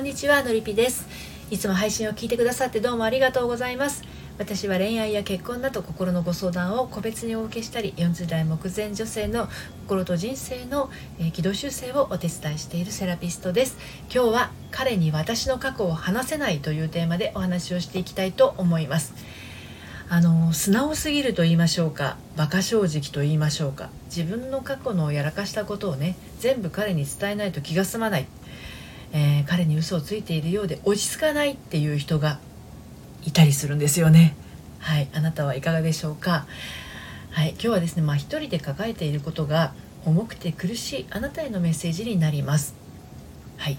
んにちはのりぴです。いつも配信を聞いてくださってどうもありがとうございます。私は恋愛や結婚など心のご相談を個別にお受けしたり40代目前女性の心と人生の、え軌道修正をお手伝いしているセラピストです。今日は彼に私の過去を話せないというテーマでお話をしていきたいと思います。あの素直すぎると言いましょうか馬鹿正直と言いましょうか。自分の過去のやらかしたことをね全部彼に伝えないと気が済まない。えー、彼に嘘をついているようで落ち着かないっていう人がいたりするんですよね。はいあなたはいかがでしょうか？はい今日はですねまあ一人で抱えていることが重くて苦しいあなたへのメッセージになります。はい。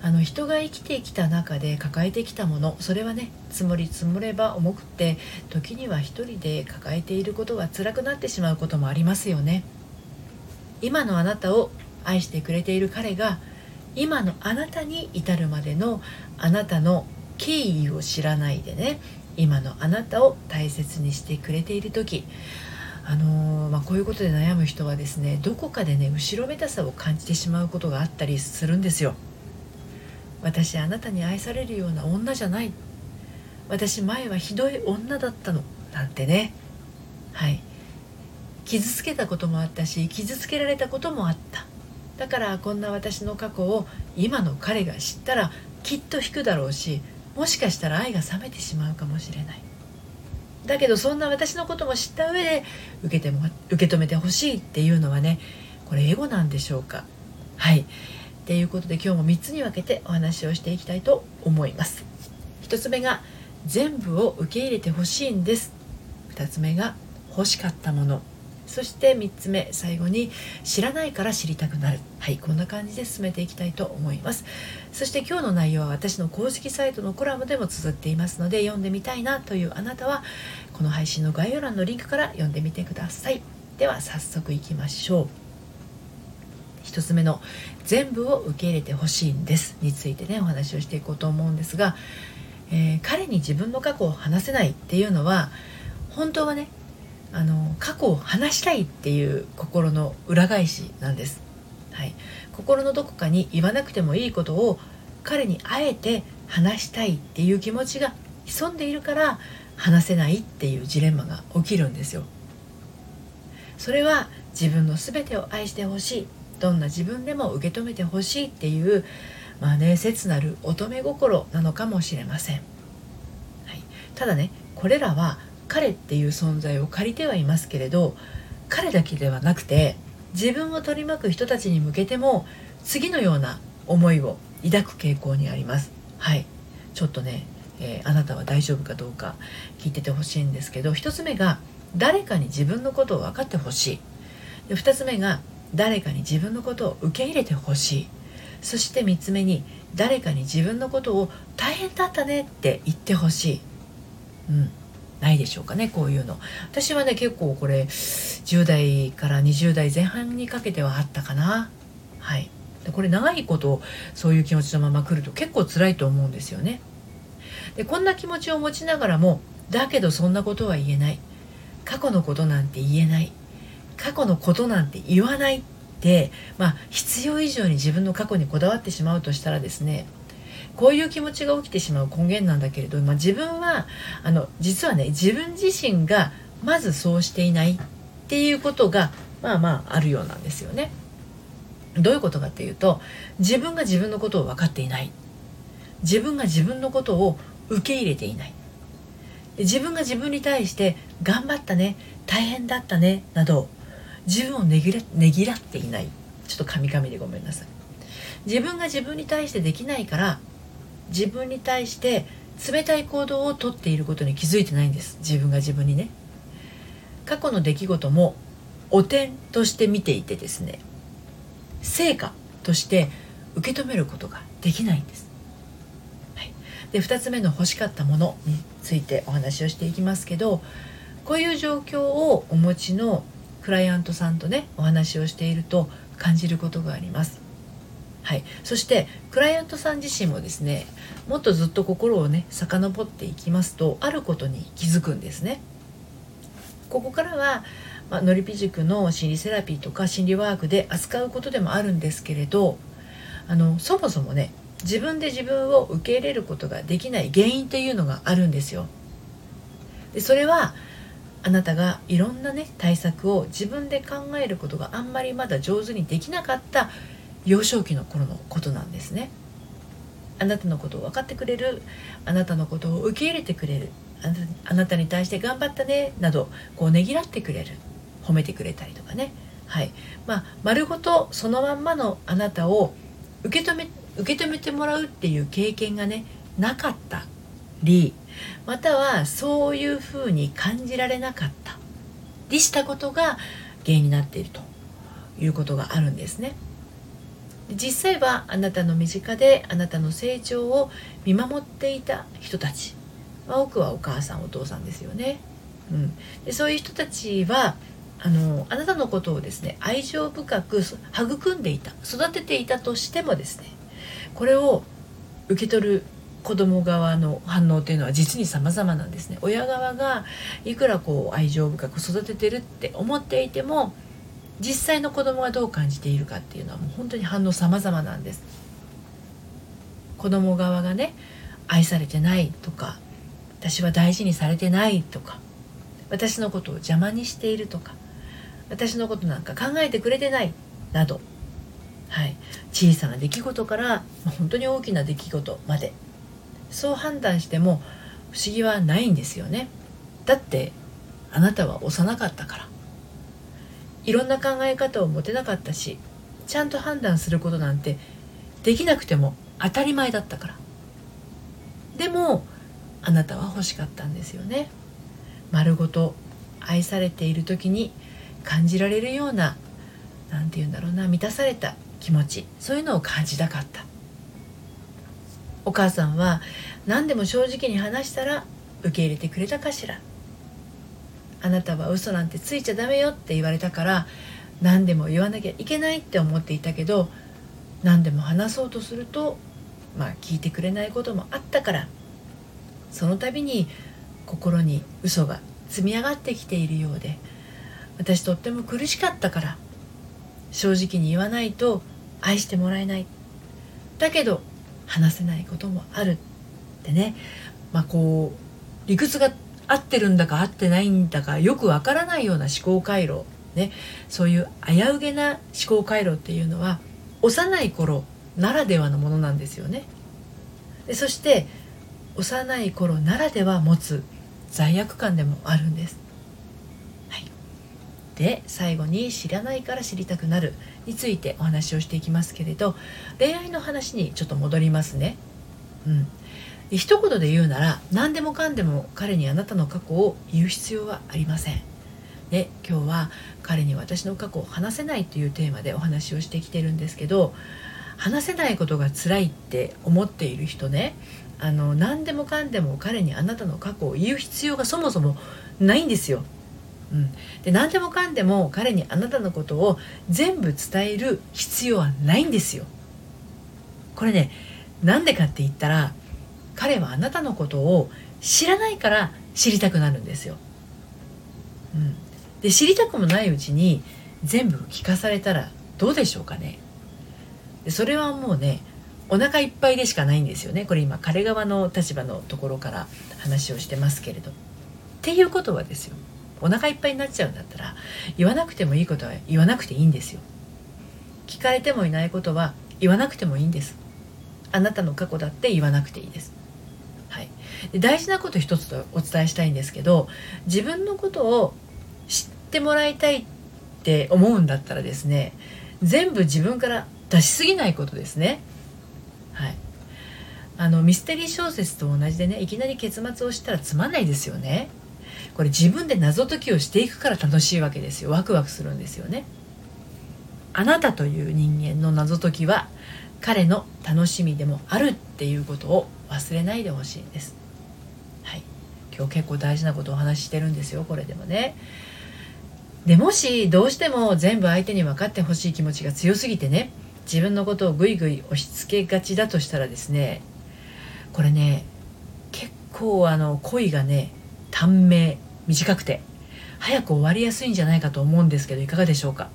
あの人が生きてきた中で抱えてきたものそれはね積もり積もれば重くて時には一人で抱えていることが辛くなってしまうこともありますよね。今のあなたを愛してくれている彼が今のあなたに至るまでのあなたの経緯を知らないでね今のあなたを大切にしてくれている時あのー、まあ、こういうことで悩む人はですねどこかでね後ろめたさを感じてしまうことがあったりするんですよ。私あなたに愛されるような女じゃない。私前はひどい女だったの。なんてね。はい。傷つけたこともあったし傷つけられたこともあった。だからこんな私の過去を今の彼が知ったらきっと引くだろうしもしかしたら愛が冷めてしまうかもしれない。だけどそんな私のことも知った上で受けても受け止めてほしいっていうのはねこれエゴなんでしょうか。はい。ということで今日も3つに分けてお話をしていきたいと思います。1つ目が全部を受け入れてほしいんです。2つ目が欲しかったもの。そして3つ目最後に知らないから知りたくなる。はいこんな感じで進めていきたいと思います。そして今日の内容は私の公式サイトのコラムでも綴っていますので読んでみたいなというあなたはこの配信の概要欄のリンクから読んでみてください。では早速いきましょう。1つ目の「全部を受け入れてほしいんです」についてねお話をしていこうと思うんですが、えー、彼に自分の過去を話せないっていうのは本当はねあの過去を話したいっていう心の裏返しなんです、はい、心のどこかに言わなくてもいいことを彼にあえて話したいっていう気持ちが潜んでいるから話せないっていうジレンマが起きるんですよ。それは自分の全てを愛してほしい。どんな自分でも受け止めてほしいっていうまあね切なる乙女心なのかもしれません、はい、ただねこれらは彼っていう存在を借りてはいますけれど彼だけではなくて自分を取り巻く人たちに向けても次のような思いを抱く傾向にあります。はい。ちょっとね、えー、あなたは大丈夫かどうか聞いててほしいんですけど1つ目が誰かに自分のことを分かってほしい。で2つ目が誰かに自分のことを受け入れてほしい。そして3つ目に誰かに自分のことを大変だったねって言ってほしい、うん、ないでしょうかねこういうの。私はね結構これ10代から20代前半にかけてはあったかな。はい。でこれ長いことそういう気持ちのまま来ると結構辛いと思うんですよね。でこんな気持ちを持ちながらもだけどそんなことは言えない。過去のことなんて言えない。過去のことなんて言わないってまあ必要以上に自分の過去にこだわってしまうとしたらですねこういう気持ちが起きてしまう根源なんだけれど、まあ、自分はあの実はね自分自身がまずそうしていないっていうことがまあまああるようなんですよね。どういうことかっていうと自分が自分のことを分かっていない。自分が自分のことを受け入れていない。自分が自分に対して頑張ったね大変だったねなど自分をねぎらねぎらっていない。ちょっとカミカミでごめんなさい。自分が自分に対してできないから自分に対して冷たい行動をとっていることに気づいてないんです。自分が自分にね。過去の出来事も汚点として見ていてですね。成果として受け止めることができないんです、はい、で2つ目の欲しかったものについてお話をしていきますけどこういう状況をお持ちのクライアントさんとねお話をしていると感じることがあります。はい、そしてクライアントさん自身もですねもっとずっと心をね遡っていきますとあることに気づくんですね。ここからは、まあのりぴ塾の心理セラピーとか心理ワークで扱うことでもあるんですけれどあのそもそもね自分で自分を受け入れることができない原因っていうのがあるんですよでそれはあなたがいろんなね対策を自分で考えることがあんまりまだ上手にできなかった幼少期の頃のことなんですね。あなたのことを分かってくれる。あなたのことを受け入れてくれる。あなたに対して頑張ったね。などこうねぎらってくれる。褒めてくれたりとかね。はい。まあ丸ごとそのまんまのあなたを受け止め受け止めてもらうっていう経験がねなかったりまたはそういうふうに感じられなかったりしたことが原因になっているということがあるんですね。実際はあなたの身近であなたの成長を見守っていた人たち、まあ、多くはお母さんお父さんですよね。うん、でそういう人たちはあのあなたのことをですね愛情深く育んでいた育てていたとしてもですねこれを受け取る子供側の反応っていうのは実に様々なんですね。親側がいくらこう愛情深く育ててるって思っていても実際の子供がどう感じているかっていうのはもう本当に反応様々なんです。子供側がね愛されてないとか私は大事にされてないとか私のことを邪魔にしているとか私のことなんか考えてくれてないなど、はい、小さな出来事から、本当に大きな出来事までそう判断しても不思議はないんですよね。だってあなたは幼かったから。いろんな考え方を持てなかったしちゃんと判断することなんてできなくても当たり前だったから。でもあなたは欲しかったんですよね。丸ごと愛されている時に感じられるような何て言うんだろうな満たされた気持ちそういうのを感じたかった。お母さんは何でも正直に話したら受け入れてくれたかしら。あなたは嘘なんてついちゃダメよって言われたから何でも言わなきゃいけないって思っていたけど何でも話そうとするとまあ聞いてくれないこともあったからその度に心に嘘が積み上がってきているようで私とっても苦しかったから正直に言わないと愛してもらえない。だけど話せないこともあるってね。まあこう理屈が合ってるんだか合ってないんだかよくわからないような思考回路ねそういう危うげな思考回路っていうのは幼い頃ならではのものなんですよね。でそして幼い頃ならでは持つ罪悪感でもあるんです。で最後に「知らないから知りたくなる」についてお話をしていきますけれど恋愛の話にちょっと戻りますね。うん、一言で言うなら何でもかんでも彼にあなたの過去を言う必要はありません。で今日は彼に私の過去を話せないというテーマでお話をしてきてるんですけど話せないことが辛いって思っている人ねあの何でもかんでも彼にあなたの過去を言う必要がそもそもないんですよ。うん、で何でもかんでも彼にあなたのことを全部伝える必要はないんですよ。これねなんでかって言ったら彼はあなたのことを知らないから知りたくなるんですよ。うん、で知りたくもないうちに全部聞かされたらどうでしょうかね。でそれはもうねお腹いっぱいでしかないんですよねこれ今彼側の立場のところから話をしてますけれど。っていうことはですよお腹いっぱいになっちゃうんだったら言わなくてもいいことは言わなくていいんですよ聞かれてもいないことは言わなくてもいいんですあなたの過去だって言わなくていいですで大事なこと一つとお伝えしたいんですけど自分のことを知ってもらいたいって思うんだったらですね全部自分から出しすぎないことですね。はい。あのミステリー小説と同じでねいきなり結末を知ったらつまんないですよね。これ自分で謎解きをしていくから楽しいわけですよ。ワクワクするんですよね。あなたという人間の謎解きは彼の楽しみでもあるっていうことを忘れないでほしいんです。今日結構大事なことをお話ししてるんですよこれでもね。でもしどうしても全部相手に分かってほしい気持ちが強すぎてね自分のことをぐいぐい押し付けがちだとしたらですねこれね結構あの恋がね短命短くて早く終わりやすいんじゃないかと思うんですけどいかがでしょうか、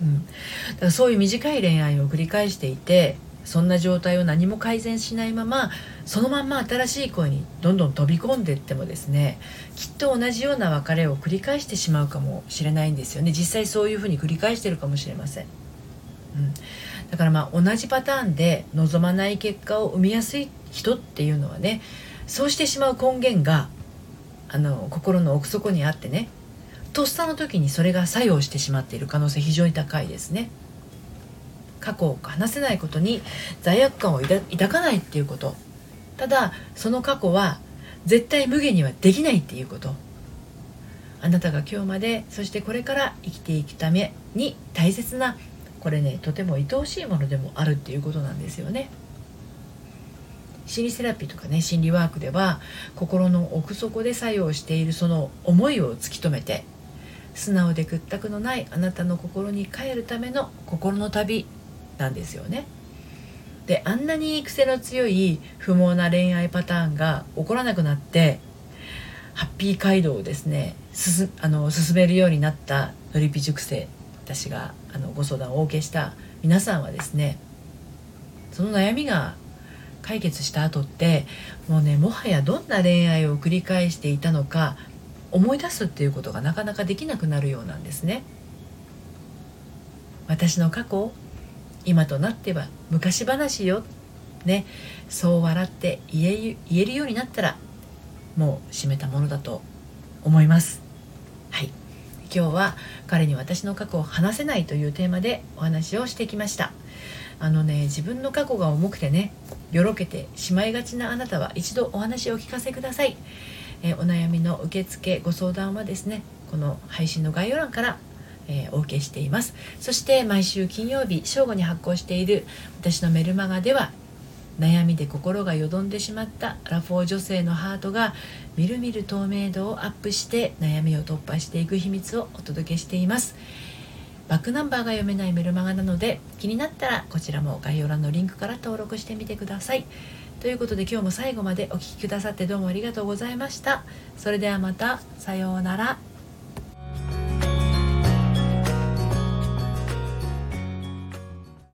うん、だからそういう短い恋愛を繰り返していてそんな状態を何も改善しないままそのまんま新しい恋にどんどん飛び込んでいってもですねきっと同じような別れを繰り返してしまうかもしれないんですよね。実際そういうふうに繰り返してるかもしれません、うん、だからまあ同じパターンで望まない結果を生みやすい人っていうのはねそうしてしまう根源があの心の奥底にあってねとっさの時にそれが作用してしまっている可能性非常に高いですね。過去を話せないことに罪悪感を抱かないっていうこと。ただその過去は絶対無限にはできないっていうことあなたが今日までそしてこれから生きていくために大切なこれねとても愛おしいものでもあるっていうことなんですよね心理セラピーとかね心理ワークでは心の奥底で作用しているその思いを突き止めて素直で屈託のないあなたの心に帰るための心の旅なんですよね。であんなに癖の強い不毛な恋愛パターンが起こらなくなってハッピー街道をですねすあの進めるようになったのりぴ塾生私があのご相談をお受けした皆さんはですねその悩みが解決した後ってもうねもはやどんな恋愛を繰り返していたのか思い出すっていうことがなかなかできなくなるようなんですね。私の過去今となっては昔話よ。ね。そう笑って言えるようになったらもう閉めたものだと思います。はい。今日は彼に私の過去を話せないというテーマでお話をしてきました。あのね自分の過去が重くてねよろけてしまいがちなあなたは一度お話をお聞かせください、えお悩みの受付ご相談はですねこの配信の概要欄からえー、お受けしています。そして毎週金曜日正午に発行している私のメルマガでは悩みで心がよどんでしまったラフォー女性のハートがみるみる透明度をアップして悩みを突破していく秘密をお届けしています。バックナンバーが読めないメルマガなので気になったらこちらも概要欄のリンクから登録してみてください。ということで今日も最後までお聴きくださってどうもありがとうございました。それではまたさようなら。